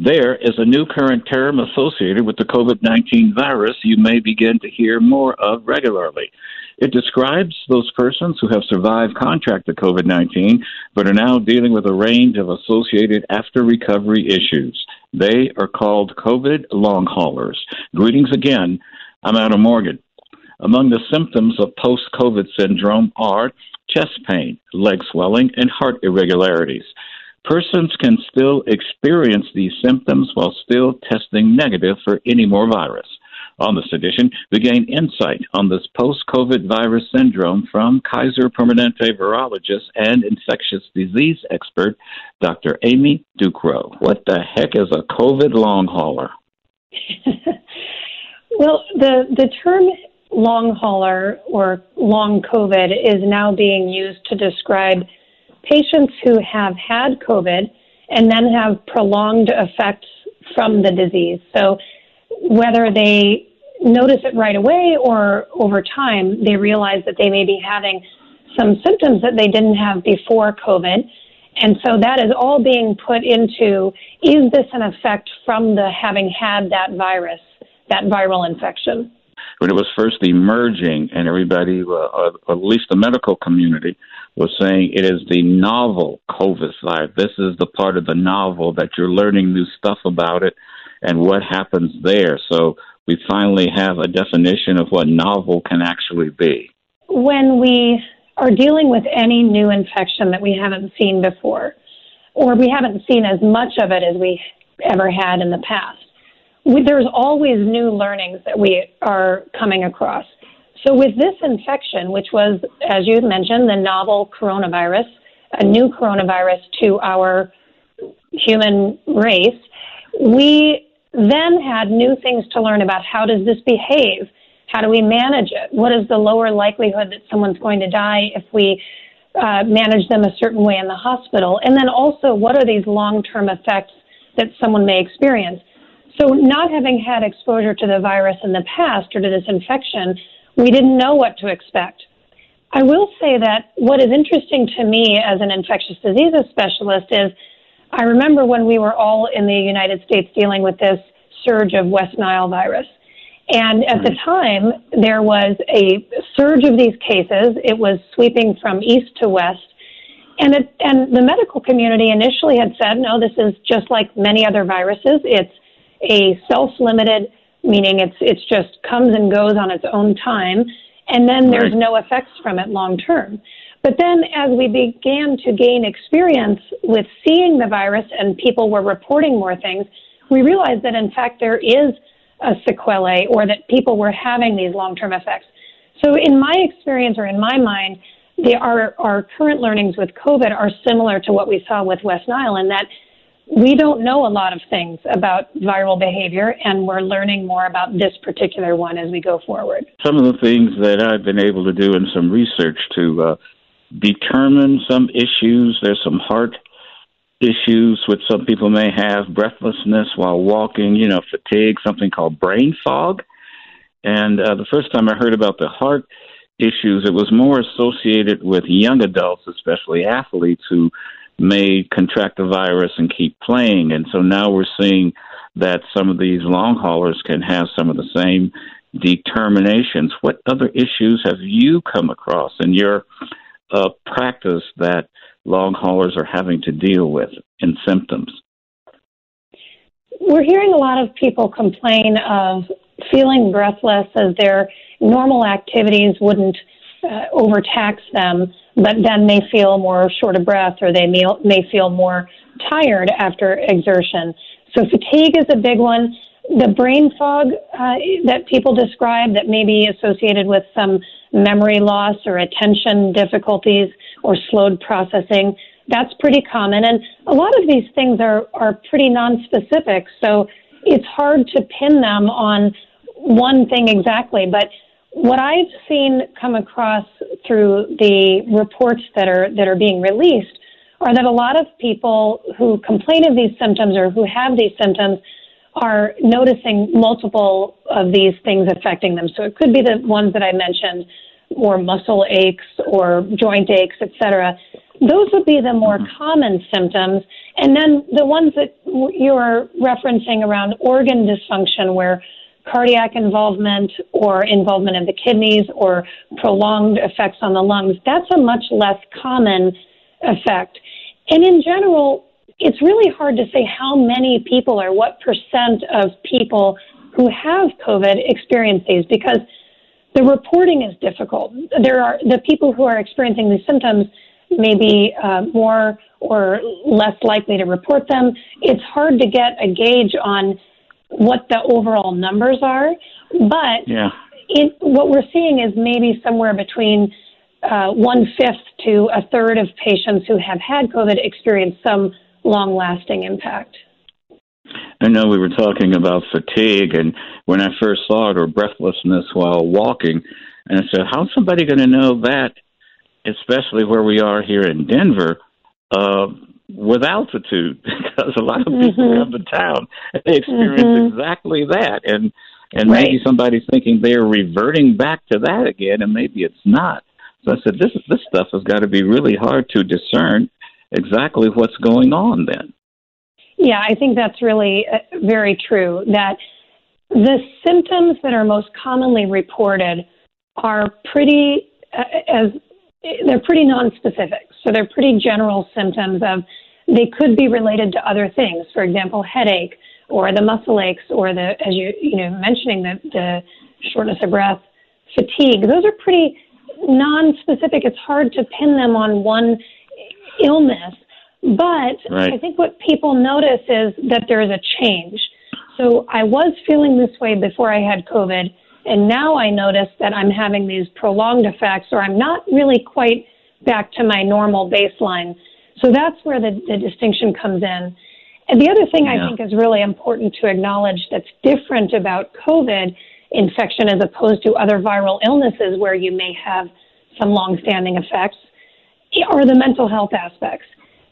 There is a new current term associated with the COVID 19 virus you may begin to hear more of regularly. It describes those persons who have survived contact to COVID 19 but are now dealing with a range of associated after recovery issues. They are called COVID long haulers. Greetings again. I'm Adam Morgan. Among the symptoms of post COVID syndrome are chest pain, leg swelling, and heart irregularities. Persons can still experience these symptoms while still testing negative for any more virus. On this edition, we gain insight on this post COVID virus syndrome from Kaiser Permanente virologist and infectious disease expert, Dr. Amy Ducrot. What the heck is a COVID long hauler? well, the, the term long hauler or long COVID is now being used to describe patients who have had COVID and then have prolonged effects from the disease. So whether they notice it right away or over time, they realize that they may be having some symptoms that they didn't have before COVID. And so that is all being put into is this an effect from the having had that virus, that viral infection? When it was first emerging, and everybody, uh, at least the medical community, was saying it is the novel COVID virus. This is the part of the novel that you're learning new stuff about it and what happens there. So we finally have a definition of what novel can actually be. When we are dealing with any new infection that we haven't seen before, or we haven't seen as much of it as we ever had in the past, we, there's always new learnings that we are coming across. So, with this infection, which was, as you mentioned, the novel coronavirus, a new coronavirus to our human race, we then had new things to learn about how does this behave? How do we manage it? What is the lower likelihood that someone's going to die if we uh, manage them a certain way in the hospital? And then also, what are these long term effects that someone may experience? So, not having had exposure to the virus in the past or to this infection, we didn't know what to expect. I will say that what is interesting to me as an infectious diseases specialist is I remember when we were all in the United States dealing with this surge of West Nile virus. And at the mm-hmm. time, there was a surge of these cases. It was sweeping from east to west. And, it, and the medical community initially had said, no, this is just like many other viruses. It's a self-limited, meaning it's, it's just comes and goes on its own time. And then there's no effects from it long term. But then, as we began to gain experience with seeing the virus and people were reporting more things, we realized that in fact there is a sequelae or that people were having these long term effects. So, in my experience or in my mind, the, our, our current learnings with COVID are similar to what we saw with West Nile in that we don't know a lot of things about viral behavior, and we're learning more about this particular one as we go forward. Some of the things that I've been able to do in some research to uh, determine some issues. There's some heart issues which some people may have, breathlessness while walking, you know, fatigue, something called brain fog. And uh, the first time I heard about the heart issues, it was more associated with young adults, especially athletes who may contract the virus and keep playing. And so now we're seeing that some of these long haulers can have some of the same determinations. What other issues have you come across in your uh, practice that long haulers are having to deal with in symptoms? We're hearing a lot of people complain of feeling breathless as their normal activities wouldn't uh, overtax them, but then they feel more short of breath or they may, may feel more tired after exertion. So fatigue is a big one. The brain fog uh, that people describe that may be associated with some memory loss or attention difficulties or slowed processing. That's pretty common. And a lot of these things are, are pretty nonspecific. So it's hard to pin them on one thing exactly. But what I've seen come across through the reports that are, that are being released are that a lot of people who complain of these symptoms or who have these symptoms are noticing multiple of these things affecting them. So it could be the ones that I mentioned, or muscle aches or joint aches, etc. Those would be the more mm-hmm. common symptoms. And then the ones that you're referencing around organ dysfunction, where cardiac involvement or involvement of the kidneys or prolonged effects on the lungs, that's a much less common effect. And in general, it's really hard to say how many people or what percent of people who have COVID experience these because the reporting is difficult. There are the people who are experiencing these symptoms may be uh, more or less likely to report them. It's hard to get a gauge on what the overall numbers are, but yeah. it, what we're seeing is maybe somewhere between uh, one fifth to a third of patients who have had COVID experience some long lasting impact. I know we were talking about fatigue, and when I first saw it, or breathlessness while walking, and I said, "How's somebody going to know that?" Especially where we are here in Denver, uh, with altitude, because a lot of people mm-hmm. around the town they experience mm-hmm. exactly that, and and right. maybe somebody's thinking they're reverting back to that again, and maybe it's not. So I said, this this stuff has got to be really hard to discern exactly what's going on then. Yeah, I think that's really uh, very true. That the symptoms that are most commonly reported are pretty uh, as they're pretty non-specific. So they're pretty general symptoms of they could be related to other things. For example, headache or the muscle aches or the as you you know mentioning the the shortness of breath, fatigue. Those are pretty non-specific. It's hard to pin them on one illness. But right. I think what people notice is that there is a change. So I was feeling this way before I had COVID, and now I notice that I'm having these prolonged effects, or I'm not really quite back to my normal baseline. So that's where the, the distinction comes in. And the other thing yeah. I think is really important to acknowledge that's different about COVID infection as opposed to other viral illnesses where you may have some long-standing effects are the mental health aspects.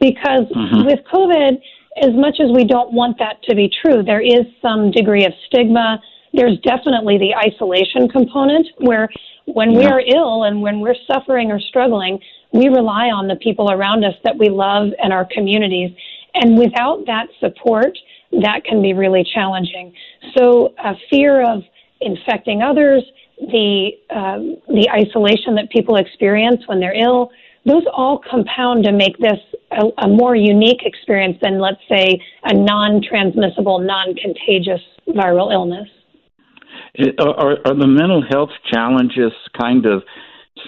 Because mm-hmm. with COVID, as much as we don't want that to be true, there is some degree of stigma. There's definitely the isolation component where when yeah. we are ill and when we're suffering or struggling, we rely on the people around us that we love and our communities. And without that support, that can be really challenging. So, a fear of infecting others, the um, the isolation that people experience when they're ill, those all compound to make this a, a more unique experience than, let's say, a non-transmissible, non-contagious viral illness. Are, are the mental health challenges kind of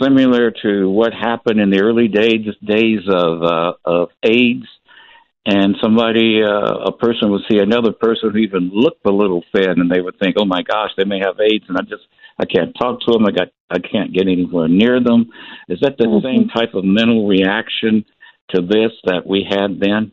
similar to what happened in the early days days of uh, of AIDS? And somebody, uh, a person would see another person who even looked a little thin, and they would think, "Oh my gosh, they may have AIDS," and I just I can't talk to them. I got I can't get anywhere near them. Is that the mm-hmm. same type of mental reaction to this that we had then?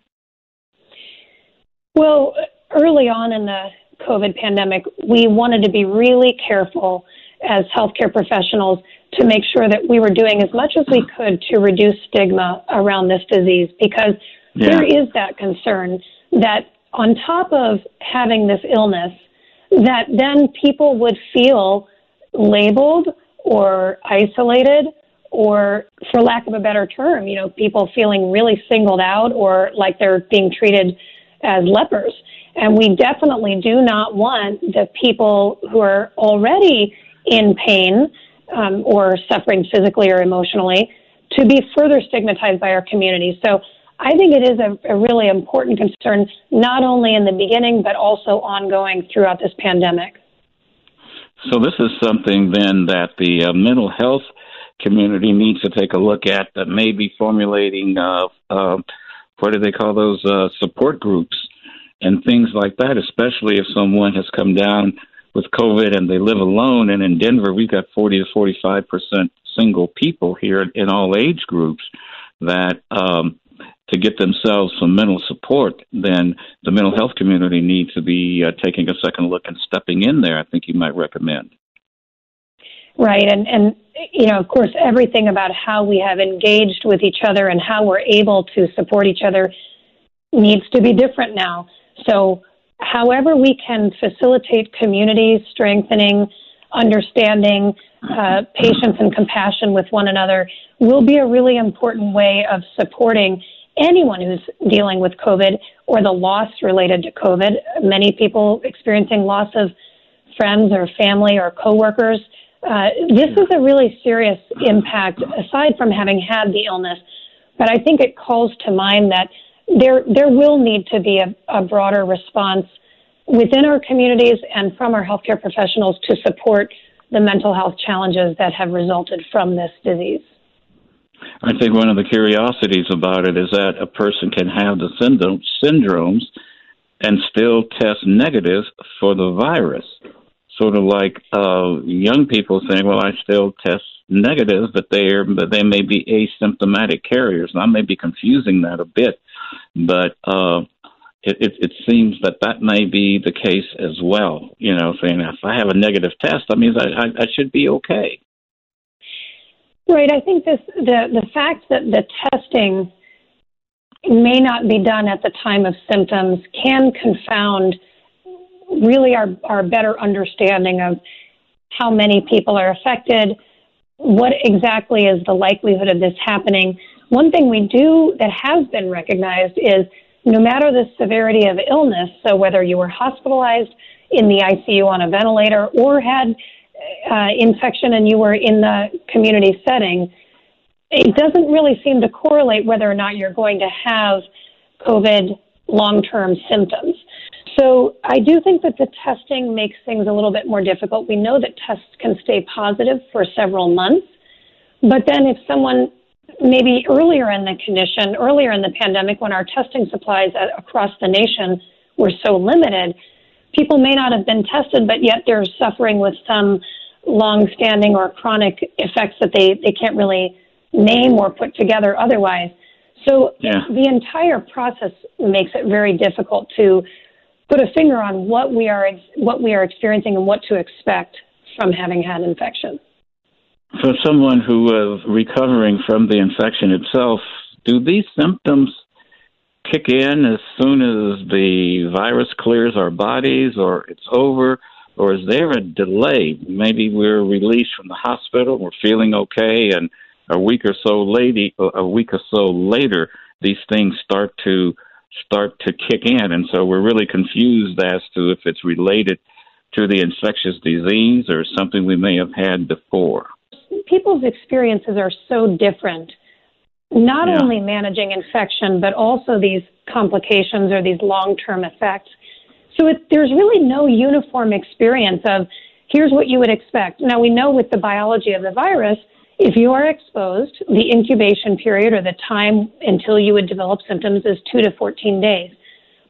Well, early on in the COVID pandemic, we wanted to be really careful as healthcare professionals to make sure that we were doing as much as we could to reduce stigma around this disease because yeah. there is that concern that on top of having this illness, that then people would feel labeled or isolated or for lack of a better term, you know, people feeling really singled out or like they're being treated as lepers. And we definitely do not want the people who are already in pain um, or suffering physically or emotionally to be further stigmatized by our community. So I think it is a, a really important concern, not only in the beginning, but also ongoing throughout this pandemic. So this is something then that the uh, mental health community needs to take a look at. That may be formulating uh, uh, what do they call those uh, support groups and things like that. Especially if someone has come down with COVID and they live alone. And in Denver, we've got forty to forty-five percent single people here in all age groups that um, to get themselves some mental support, then the mental health community needs to be uh, taking a second look and stepping in there. I think you might recommend. Right, and and you know, of course, everything about how we have engaged with each other and how we're able to support each other needs to be different now. So, however we can facilitate community strengthening, understanding, uh, patience and compassion with one another will be a really important way of supporting anyone who's dealing with COVID or the loss related to COVID. Many people experiencing loss of friends or family or coworkers. Uh, this is a really serious impact aside from having had the illness. But I think it calls to mind that there there will need to be a, a broader response within our communities and from our healthcare professionals to support the mental health challenges that have resulted from this disease. I think one of the curiosities about it is that a person can have the syndrome, syndromes and still test negative for the virus. Sort of like uh, young people saying, "Well, I still test negative, but they're but they may be asymptomatic carriers." And I may be confusing that a bit, but uh, it, it, it seems that that may be the case as well. You know, saying if I have a negative test, that means I, I, I should be okay. Right. I think this the the fact that the testing may not be done at the time of symptoms can confound really our our better understanding of how many people are affected, what exactly is the likelihood of this happening. One thing we do that has been recognized is no matter the severity of illness, so whether you were hospitalized in the ICU on a ventilator or had uh, infection and you were in the community setting, it doesn't really seem to correlate whether or not you're going to have COVID long term symptoms. So I do think that the testing makes things a little bit more difficult. We know that tests can stay positive for several months, but then if someone maybe earlier in the condition, earlier in the pandemic, when our testing supplies across the nation were so limited, people may not have been tested, but yet they're suffering with some long-standing or chronic effects that they, they can't really name or put together otherwise. So yeah. the entire process makes it very difficult to put a finger on what we are what we are experiencing and what to expect from having had infection. For someone who is recovering from the infection itself, do these symptoms kick in as soon as the virus clears our bodies or it's over? Or is there a delay? Maybe we're released from the hospital, we're feeling okay, and a week or so later, a week or so later, these things start to start to kick in, and so we're really confused as to if it's related to the infectious disease or something we may have had before people's experiences are so different. Not yeah. only managing infection, but also these complications or these long term effects. So it, there's really no uniform experience of here's what you would expect. Now, we know with the biology of the virus, if you are exposed, the incubation period or the time until you would develop symptoms is 2 to 14 days.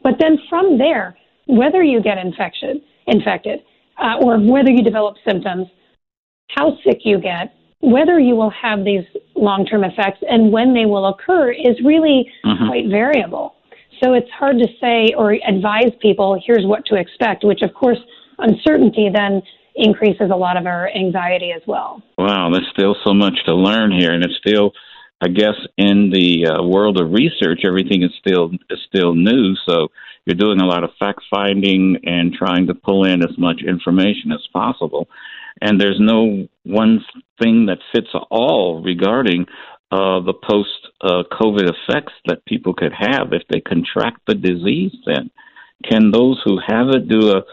But then from there, whether you get infection, infected uh, or whether you develop symptoms, how sick you get, whether you will have these long term effects, and when they will occur is really mm-hmm. quite variable. So it's hard to say or advise people, here's what to expect, which of course, uncertainty then increases a lot of our anxiety as well. Wow, there's still so much to learn here, and it's still, I guess, in the uh, world of research, everything is still is still new. So you're doing a lot of fact finding and trying to pull in as much information as possible and there's no one thing that fits all regarding uh, the post uh, COVID effects that people could have if they contract the disease. Then, can those who have it do a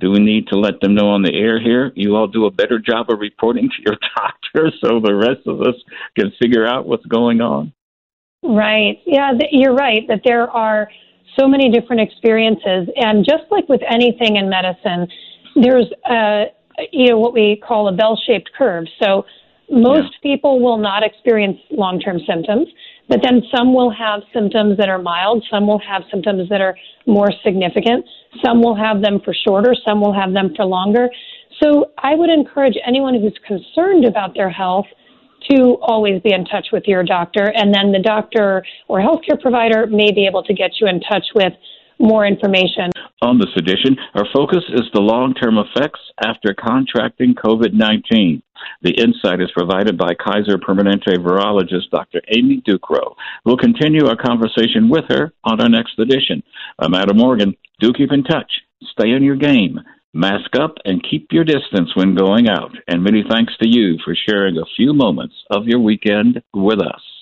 do we need to let them know on the air here? You all do a better job of reporting to your doctor so the rest of us can figure out what's going on. Right. Yeah, you're right that there are so many different experiences. And just like with anything in medicine, there's a, you know, what we call a bell-shaped curve. So most yeah. people will not experience long-term symptoms, but then some will have symptoms that are mild, some will have symptoms that are more significant, some will have them for shorter, some will have them for longer. So I would encourage anyone who's concerned about their health to always be in touch with your doctor, and then the doctor or healthcare provider may be able to get you in touch with more information. On this edition, our focus is the long term effects after contracting COVID 19. The insight is provided by Kaiser Permanente virologist Dr. Amy Ducrot. We'll continue our conversation with her on our next edition. I'm Adam Morgan. Do keep in touch. Stay in your game. Mask up and keep your distance when going out. And many thanks to you for sharing a few moments of your weekend with us.